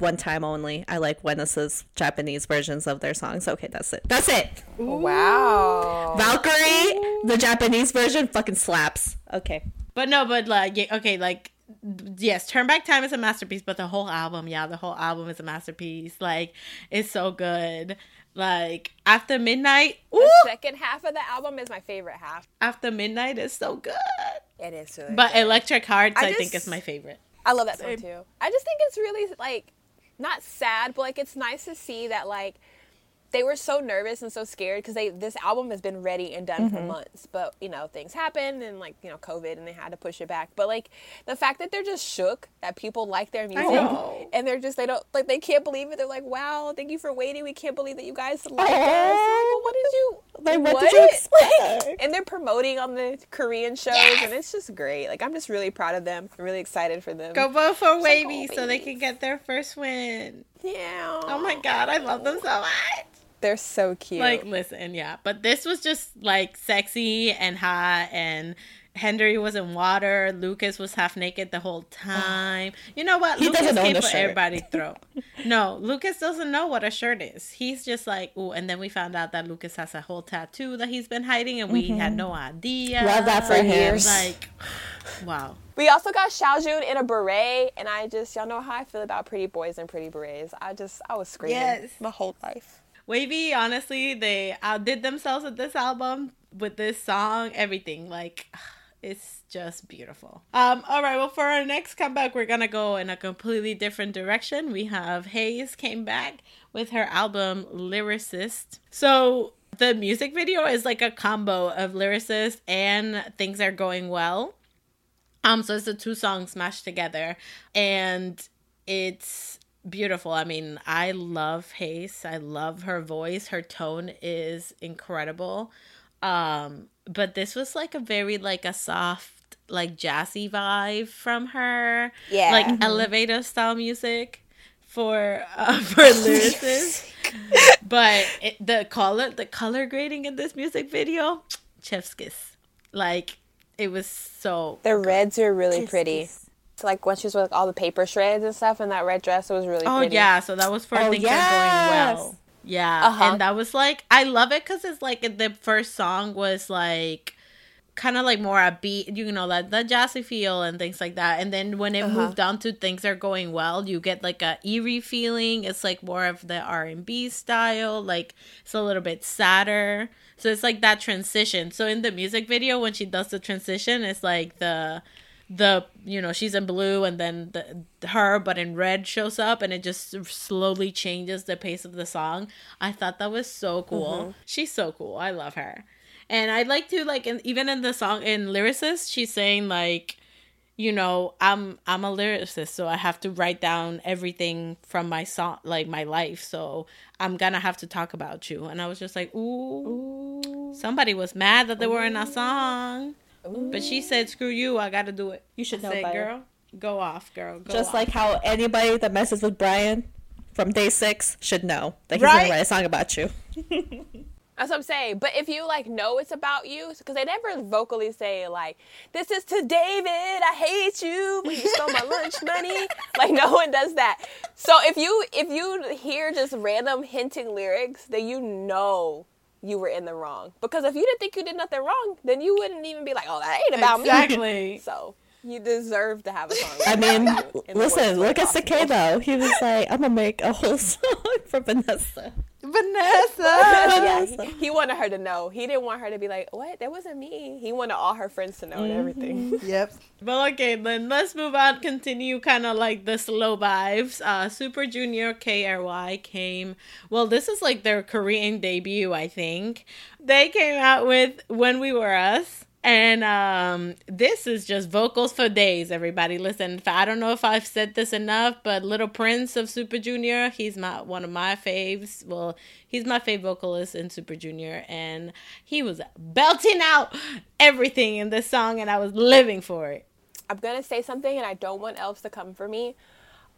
one time only. I like Venice's Japanese versions of their songs. Okay, that's it. That's it. Wow. Valkyrie, the Japanese version, fucking slaps. Okay. But no, but like, yeah, okay, like, yes, Turn Back Time is a masterpiece, but the whole album, yeah, the whole album is a masterpiece. Like, it's so good. Like, After Midnight, The second half of the album is my favorite half. After Midnight is so good. It is really But good. Electric Hearts, I, I think, is my favorite. I love that song too. I just think it's really like not sad, but like it's nice to see that like they were so nervous and so scared because they this album has been ready and done for months, but you know things happened and like you know COVID and they had to push it back. But like the fact that they're just shook that people like their music and they're just they don't like they can't believe it. They're like, wow, thank you for waiting. We can't believe that you guys like us. Like, well, what did you? Like, what did you expect? and they're promoting on the Korean shows, and it's just great. Like I'm just really proud of them. I'm really excited for them. Go vote for like, WayV oh, so they can get their first win. Yeah. Oh my god, I love them so much. They're so cute. Like, listen, yeah. But this was just like sexy and hot, and Hendery was in water. Lucas was half naked the whole time. <sighs> You know what? He Lucas doesn't own came the for shirt. everybody's <laughs> throat. no, Lucas doesn't know what a shirt is. He's just like, ooh. And then we found out that Lucas has a whole tattoo that he's been hiding, and we had no idea. Mm-hmm. Love that for him. years. Like, wow. we also got Xiaojun in a beret, and I just y'all know how I feel about pretty boys and pretty berets. I just I was screaming Yes. my whole life. WayV, honestly, they outdid themselves with this album, with this song, everything. Like, it's just beautiful. Um, all right, well, for our next comeback, we're gonna go in a completely different direction. We have Heize came back with her album Lyricist. So the music video is like a combo of Lyricist and Things Are Going Well. Um, so it's the two songs smashed together, and it's beautiful. I mean, I love Heize. I love her voice. Her tone is incredible. Um, but this was like a very like a soft, like jazzy vibe from her. Yeah. Like elevator style music for uh, <laughs> for lyricists. but it, the color the color grading in this music video, chef's kiss. Like it was so The reds are really pretty. So like when she was with all the paper shreds and stuff, and that red dress it was really Oh pretty. yeah, so that was for Oh, things yes. going well. Yeah, Uh-huh. and that was like I love it because it's like the first song was like kind of like more upbeat, you know, like the jazzy feel and things like that. And then when it Uh-huh. moved on to things are going well, you get like a eerie feeling. It's like more of the R and B style, like it's a little bit sadder. So it's like that transition. So in the music video, when she does the transition, it's like the the you know she's in blue and then the her but in red shows up and it just slowly changes the pace of the song. I thought that was so cool. Mm-hmm. She's so cool. I love her. And i like to like in, even in the song in lyricist she's saying like you know i'm i'm a lyricist so i have to write down everything from my song like my life. So i'm gonna have to talk about you. And i was just like ooh, somebody was mad that they were in a song but she said screw you i gotta do it You should I know said, better. girl go off girl go Just off. like how anybody that messes with Brian from day six should know that he's Right? gonna write a song about you. <laughs> That's what I'm saying. But if you like know it's about you, because they never vocally say like, "This is to David. I hate you. You stole my lunch <laughs> money." Like no one does that. So if you if you hear just random hinting lyrics, then you know you were in the wrong. Because if you didn't think you did nothing wrong, then you wouldn't even be like, "Oh, that ain't about me." exactly <laughs> So you deserve to have a song. I mean, in the worst listen, look at possible. Sakay though. He was like, I'm gonna make a whole <laughs> song for Vanessa. <laughs> vanessa yeah, he, he wanted her to know. He didn't want her to be like, "What? That wasn't me." He wanted all her friends to know and everything. <laughs> Yep. Well, okay, then let's move on. Continue kind of like the slow vibes. Uh, Super Junior KRY came. Well, this is like their Korean debut, I think. They came out with "When We Were Us." And um, this is just vocals for days, everybody. Listen, I don't know if I've said this enough, but Little Prince of Super Junior, he's my one of my faves. Well, he's my fave vocalist in Super Junior, and he was belting out everything in this song, and I was living for it. I'm gonna say something, and I don't want Elves to come for me.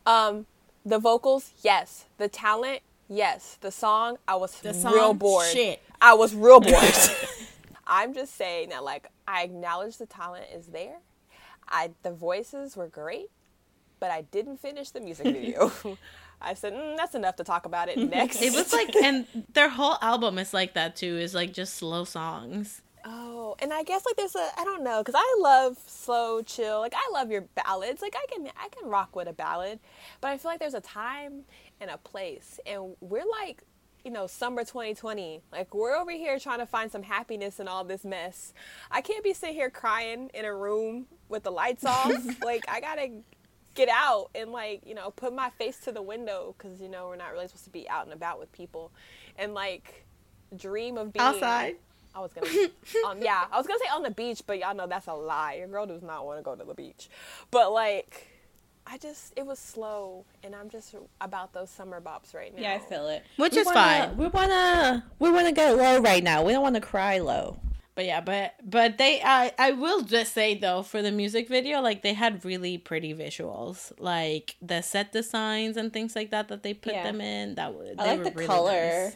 Um, the vocals, yes. The talent, yes. The song, I was The real song, bored. shit. I was real bored. <laughs> <laughs> I'm just saying that, like, I acknowledge the talent is there. I the voices were great, but I didn't finish the music <laughs> video. <laughs> I said mm, that's enough to talk about it <laughs> next. It was like, and their whole album is like that too. Is like just slow songs. Oh, and I guess like there's a I don't know because I love slow chill like I love your ballads like I can I can rock with a ballad, but I feel like there's a time and a place, and we're like you know summer 2020 like we're over here trying to find some happiness in all this mess. I can't be sitting here crying in a room with the lights off. <laughs> like I gotta get out and like you know put my face to the window because you know we're not really supposed to be out and about with people, and like dream of being Outside. I was gonna, <laughs> um, yeah, I was gonna say on the beach, but y'all know that's a lie. Your girl does not want to go to the beach. But like, I just, it was slow, and I'm just about those summer bops right now. Yeah, I feel it. Which We is wanna- fine. We wanna we wanna get low right now. We don't want to cry low. But yeah, but but they I I will just say though for the music video like they had really pretty visuals like the set designs and things like that that they put Yeah. them in that would I like the color,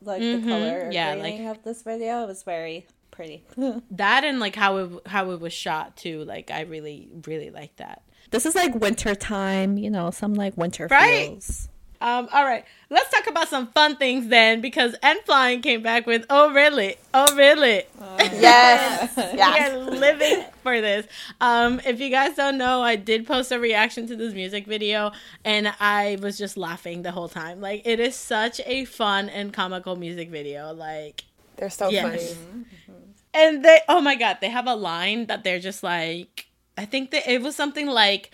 like Mhm, the color. yeah, Yeah, like- of this video it was very pretty. <laughs> that and like how it how it was shot too like I really really like that. This is like winter time, you know, some like winter Right. feels. Um, all right, let's talk about some fun things then, because N.Flying came back with "Oh really, oh really." <laughs> Yes, <laughs> We yes. are living for this. Um, if you guys don't know, I did post a reaction to this music video, and I was just laughing the whole time. Like, it is such a fun and comical music video. Like, They're so Yes. funny. and they, oh my god, they have a line that they're just like, I think that it was something like,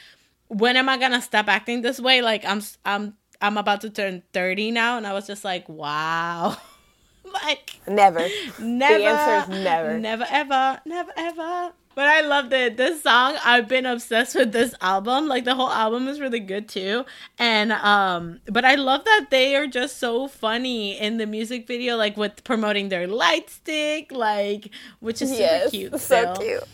"When am I gonna stop acting this way?" Like, I'm, I'm, I'm about to turn thirty now, and I was just like, wow. <laughs> like Never. Never. <laughs> The answer is never. Never ever. Never ever. But I loved it. This song, I've been obsessed with this album. Like the whole album is really good too. And um but I love that they are just so funny in the music video, like with promoting their light stick, like which is super Yes, cute. so still. cute.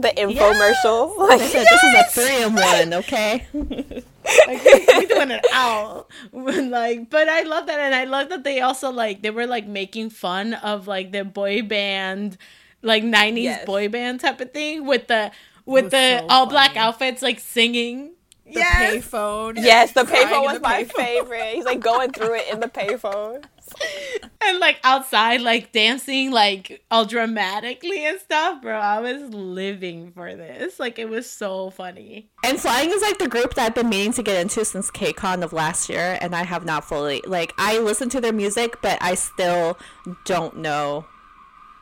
The infomercial, like So this is a three in one, okay? <laughs> like we, we doing it out <laughs> like but i love that and i love that they also like they were like making fun of like the boy band like 90s Yes. boy band type of thing with the with the so all black outfits like singing The yes payphone. yes, the Crying payphone was the my payphone. favorite. He's like going through it in the payphone. <laughs> and like outside like dancing like all dramatically and stuff bro i was living for this like it was so funny N.Flying is like the group that I've been meaning to get into since KCON of last year, and I have not fully like I listen to their music, but I still don't know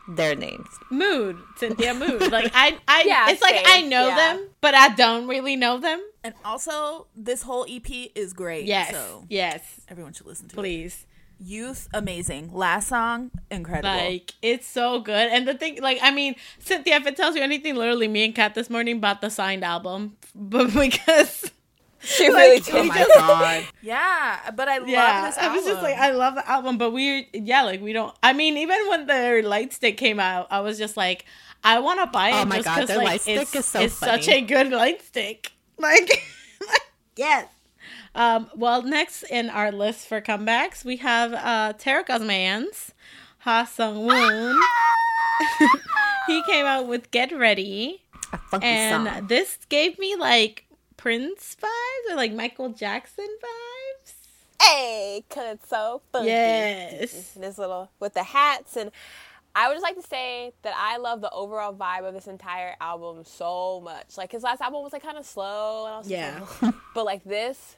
their names. mood cynthia mood like i i <laughs> Yeah, it's like same. i know Yeah. them but i don't really know them And also, this whole EP is great. yes So yes everyone should listen to it. please Youth, amazing. Last song, incredible. Like it's so good, and the thing, like, I mean, Cynthia, if it tells you anything, literally, me and Kat this morning bought the signed album, <laughs> but because She <laughs> really Like, did. we Oh my just- god. <laughs> yeah, but I yeah, love this I was just like, I love the album, but we, yeah, like we don't. I mean, even when their light stick came out, I was just like, I want to buy oh it. Oh my just God, 'cause, their like, light stick is so it's such a good light stick. Like, yes. Um, well, next in our list for comebacks, we have uh, Terica's Man's Ha Sung Woon. <laughs> he came out with Get Ready, A funky and song. this gave me like Prince vibes or like Michael Jackson vibes. Hey, cause it's so funky. Yes. this little with the hats and I would just like to say that I love the overall vibe of this entire album so much. Like his last album was like kind of slow and I was Yeah. like, <laughs> but like this,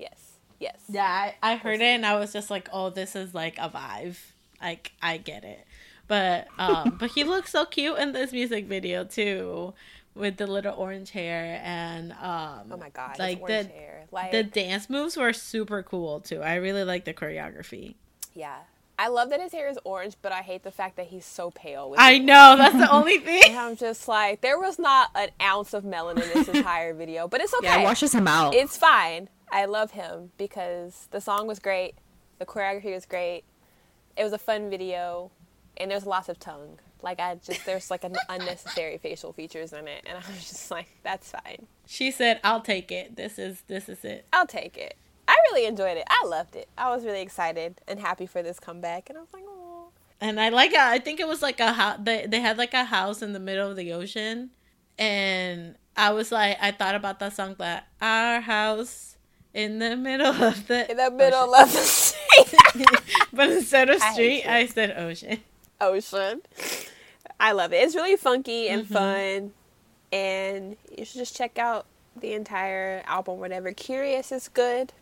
yes, yes. Yeah, I, I heard it and I was just like, oh, this is like a vibe. Like I get it. But um <laughs> but he looks so cute in this music video too. With the little orange hair and um Oh my god, like the hair. Like the dance moves were super cool too. I really like the choreography. yeah. I love that his hair is orange, but I hate the fact that he's so pale. With I it. know that's the only thing. And I'm just like, there was not an ounce of melanin in this <laughs> entire video, but it's okay. Yeah, it washes him out. It's fine. I love him because the song was great, the choreography was great, it was a fun video, and there's lots of tongue. Like I just there's like an unnecessary facial features in it, and I was just like, that's fine. She said, "I'll take it. This is this is it." I'll take it. I really enjoyed it. I loved it. I was really excited and happy for this comeback, and I was like, oh. And I like it. I think it was like a house. They they had like a house in the middle of the ocean, and I was like, I thought about that song that our house in the middle of the In the middle of the sea. <laughs> but instead of street, you. I said ocean. ocean. I love it. It's really funky and Mm-hmm. fun, and you should just check out the entire album. Whatever. Curious is good.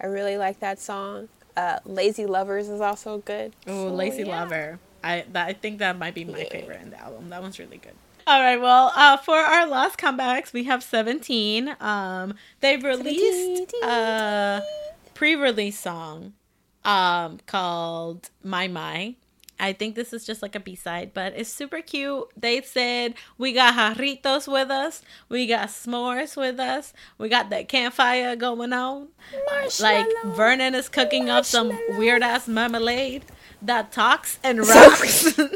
I really like that song. Uh, Lazy Lovers is also good. Oh, So, Lazy yeah. Lover. I that, I think that might be my Yeah. favorite in the album. That one's really good. All right, well, uh, for our last comebacks, we have 17. Um, they've released a pre-release song um, called My My. I think this is just like a B-side, but it's super cute. They said we got jarritos with us, we got s'mores with us, we got that campfire going on. Like Vernon is cooking up some weird ass marmalade that talks and <laughs> rocks. <laughs>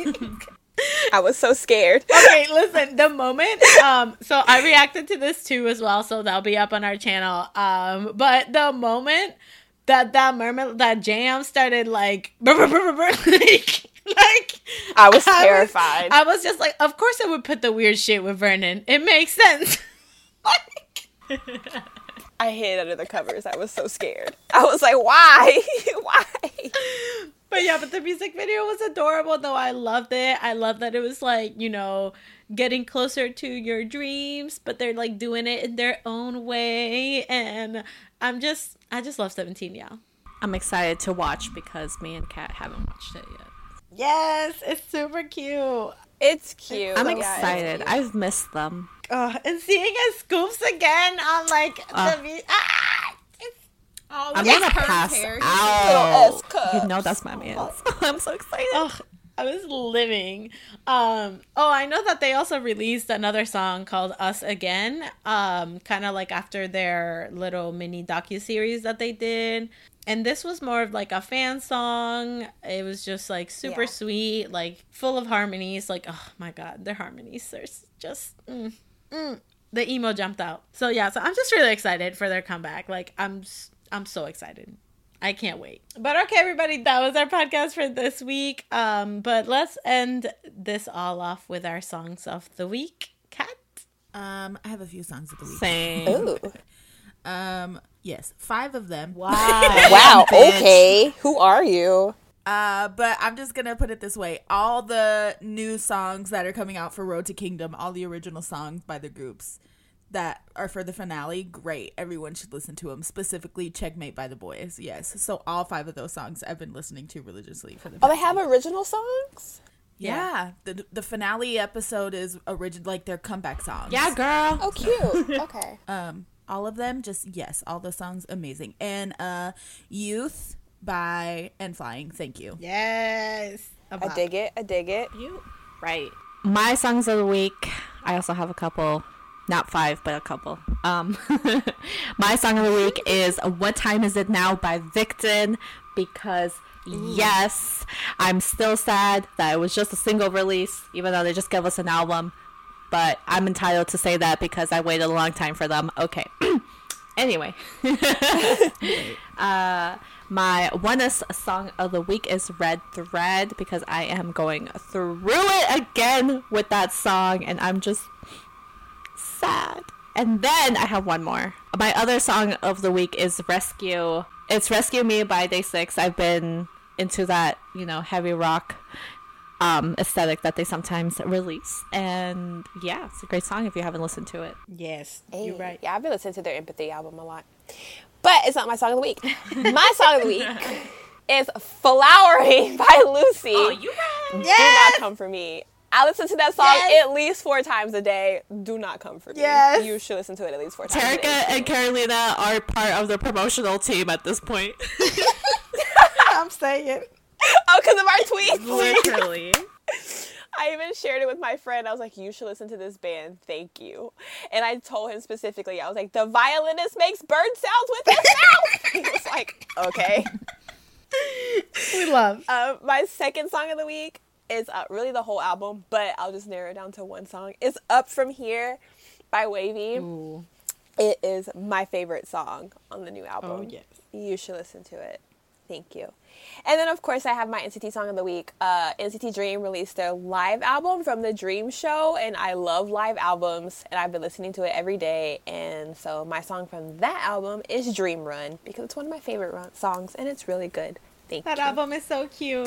<laughs> <laughs> I was so scared. okay, listen, the moment um so I reacted to this too as well, so that'll be up on our channel. Um but the moment that that mermaid that jam started like <laughs> like, like I was I terrified. I was just like, of course I would put the weird shit with Vernon. It makes sense. <laughs> like I hid under the covers. I was so scared. I was like, why? why? But yeah, but the music video was adorable though. I loved it. I love that it was like, you know, getting closer to your dreams, but they're like doing it in their own way. And I'm just I just love 17, yeah. I'm excited to watch because me and Kat haven't watched it yet. Yes, it's super cute. It's cute. I'm Yeah, excited. cute. I've missed them. Uh, and seeing S.Coups again on like Uh. the vi- ah, it's Oh, I'm yes, gonna pass hair. Out. You know that's my man. <laughs> I'm so excited. Ugh, I was living. Um, oh, I know that they also released another song called "Us Again," um, kind of like after their little mini docu series that they did. And this was more of like a fan song. It was just like super Yeah. sweet, like full of harmonies. Like, oh my god, their harmonies are just. Mm, mm. The emo jumped out. So yeah, so I'm just really excited for their comeback. Like, I'm s- I'm so excited. I can't wait. But okay, everybody, that was our podcast for this week. Um, but let's end this all off with our songs of the week. Kat. Um, I have a few songs of the week. Same. Ooh. Um, yes, five of them. Wow. <laughs> Wow. Okay. Who are you? Uh, but I'm just gonna put it this way: all the new songs that are coming out for Road to Kingdom, all the original songs by the groups that are for the finale, great. Everyone should listen to them. Specifically, Checkmate by the Boys. Yes, so all five of those songs I've been listening to religiously for the. Oh, they have week. original songs? yeah. The the finale episode is original, like their comeback songs. Yeah, girl. Oh, cute. <laughs> Okay. Um, all of them, just yes, all the songs amazing. And uh, Youth by N.Flying. Thank you. Yes. I dig it. I dig it. You right. My songs of the week. I also have a couple, not five, but a couple. Um, <laughs> my song of the week is "What Time Is It Now" by VICTON because yes, I'm still sad that it was just a single release, even though they just gave us an album. But I'm entitled to say that because I waited a long time for them. Okay. <clears throat> anyway. <laughs> Uh, my ONEUS song of the week is Red Thread because I am going through it again with that song and I'm just sad. And then I have one more. My other song of the week is Rescue. It's Rescue Me by Day 6. I've been into that, you know, heavy rock um aesthetic that they sometimes release. And yeah, it's a great song if you haven't listened to it. Yes. Hey, You're right. Yeah, I've been listening to their Empathy album a lot. But it's not my song of the week. <laughs> my song of the week is Flowering <laughs> by Lucy. Oh, you right. Do not come for me. I listen to that song Yes. at least four times a day. Do not come for me. Yes. You should listen to it at least four times a Terica day. and Carolina are part of the promotional team at this point. <laughs> I'm saying. <laughs> Oh, because of our tweets. Literally. <laughs> I even shared it with my friend. I was like, "You should listen to this band. Thank you." And I told him specifically. I was like, "The violinist makes bird sounds with his mouth." he was like, "Okay." we love. Um, my second song of the week is uh, really the whole album, but I'll just narrow it down to one song. It's "Up From Here" by WayV. Ooh. It is my favorite song on the new album. Oh, yes. You should listen to it. Thank you. And then, of course, I have my NCT song of the week. Uh, NCT Dream released their live album from the Dream Show, and I love live albums, and I've been listening to it every day. And so, my song from that album is Dream Run because it's one of my favorite run- songs, and it's really good. Thank That you. album is so cute.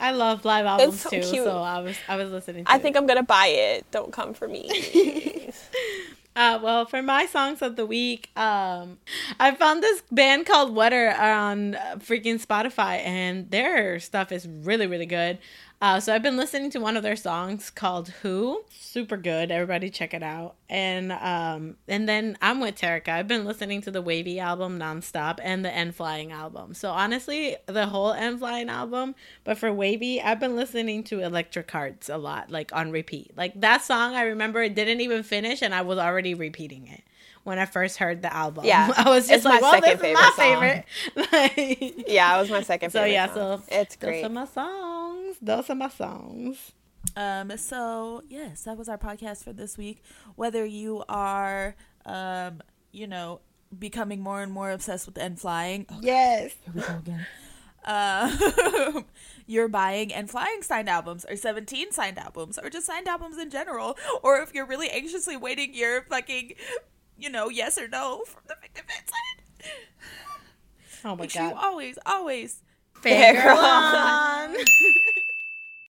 I love live albums so too. cute. So I was I was listening to I it. think I'm gonna buy it. Don't come for me. <laughs> Uh, well, for my songs of the week, um, I found this band called Wetter on freaking Spotify, and their stuff is really, really good. Uh, so I've been listening to one of their songs called "Who." Super good. Everybody check it out. And um, and then I'm with Terica. I've been listening to the WayV album nonstop and the N.Flying album. So honestly, the whole N.Flying album. But for WayV, I've been listening to Electric Hearts a lot, like on repeat. Like that song, I remember it didn't even finish, and I was already repeating it when I first heard the album. Yeah, <laughs> I was just it's like, my "Well, this second is my favorite favorite." <laughs> Like- yeah, it was my second so favorite. yeah, song. so it's Those great. are my songs. Those are my songs. Um, so yes, that was our podcast for this week. Whether you are, um, you know, becoming more and more obsessed with N.Flying, oh, Yes. here we go again. Uh, <laughs> you're buying N.Flying signed albums, or 17 signed albums, or just signed albums in general, or if you're really anxiously waiting your fucking, you know, yes or no from the victim side. Oh my Make sure you god. always, always Fangirl on. <laughs>